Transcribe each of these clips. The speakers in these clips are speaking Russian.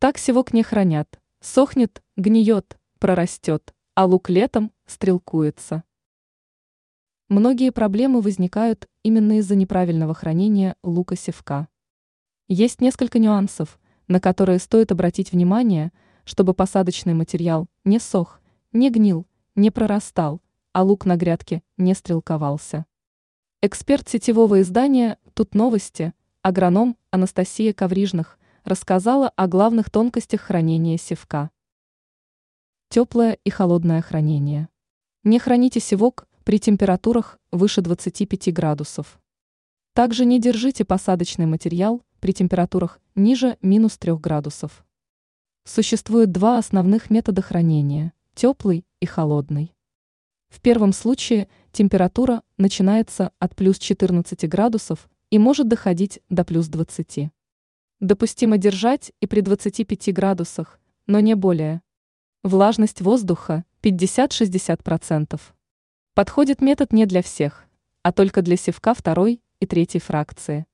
Так севок не хранят, сохнет, гниет, прорастет, а лук летом стрелкуется. Многие проблемы возникают именно из-за неправильного хранения лука-севка. Есть несколько нюансов, на которые стоит обратить внимание, чтобы посадочный материал не сох, не гнил, не прорастал, а лук на грядке не стрелковался. Эксперт сетевого издания «Тут новости», агроном Анастасия Коврижных, рассказала о главных тонкостях хранения севка. Теплое и холодное хранение. Не храните севок при температурах выше 25 градусов. Также не держите посадочный материал при температурах ниже минус 3 градусов. Существует два основных метода хранения – теплый и холодный. В первом случае температура начинается от плюс 14 градусов и может доходить до плюс 20. Допустимо держать и при 25 градусах, но не более. Влажность воздуха 50-60%. Подходит метод не для всех, а только для севка второй и третьей фракции.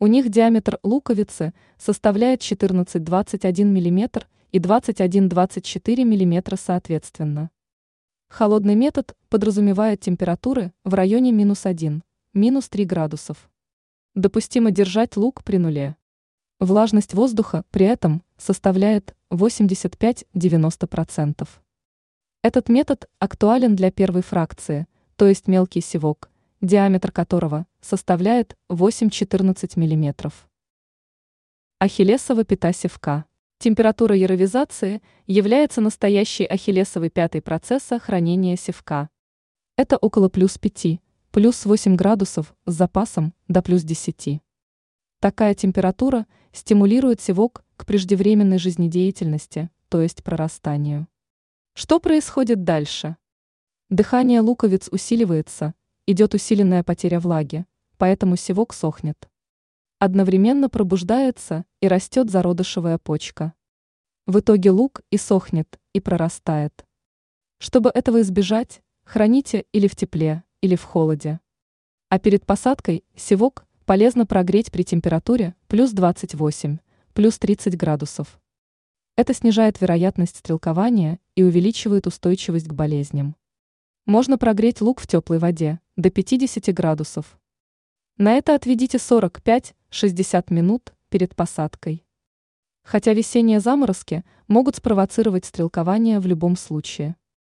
У них диаметр луковицы составляет 14-21 мм и 21-24 мм соответственно. Холодный метод подразумевает температуры в районе минус 1, минус 3 градусов. Допустимо держать лук при нуле. Влажность воздуха при этом составляет 85-90%. Этот метод актуален для первой фракции, то есть мелкий севок, диаметр которого составляет 8-14 мм. Ахиллесова пята севка. Температура яровизации является настоящей ахиллесовой пятой процесса хранения севка. Это около плюс 5, плюс 8 градусов с запасом до плюс 10. Такая температура стимулирует севок к преждевременной жизнедеятельности, то есть прорастанию. Что происходит дальше? Дыхание луковиц усиливается, идет усиленная потеря влаги, поэтому севок сохнет. Одновременно пробуждается и растет зародышевая почка. В итоге лук и сохнет, и прорастает. Чтобы этого избежать, храните или в тепле, или в холоде. А перед посадкой севок полезно прогреть при температуре плюс 28, плюс 30 градусов. Это снижает вероятность стрелкования и увеличивает устойчивость к болезням. Можно прогреть лук в теплой воде до 50 градусов. На это отведите 45-60 минут перед посадкой. Хотя весенние заморозки могут спровоцировать стрелкование в любом случае.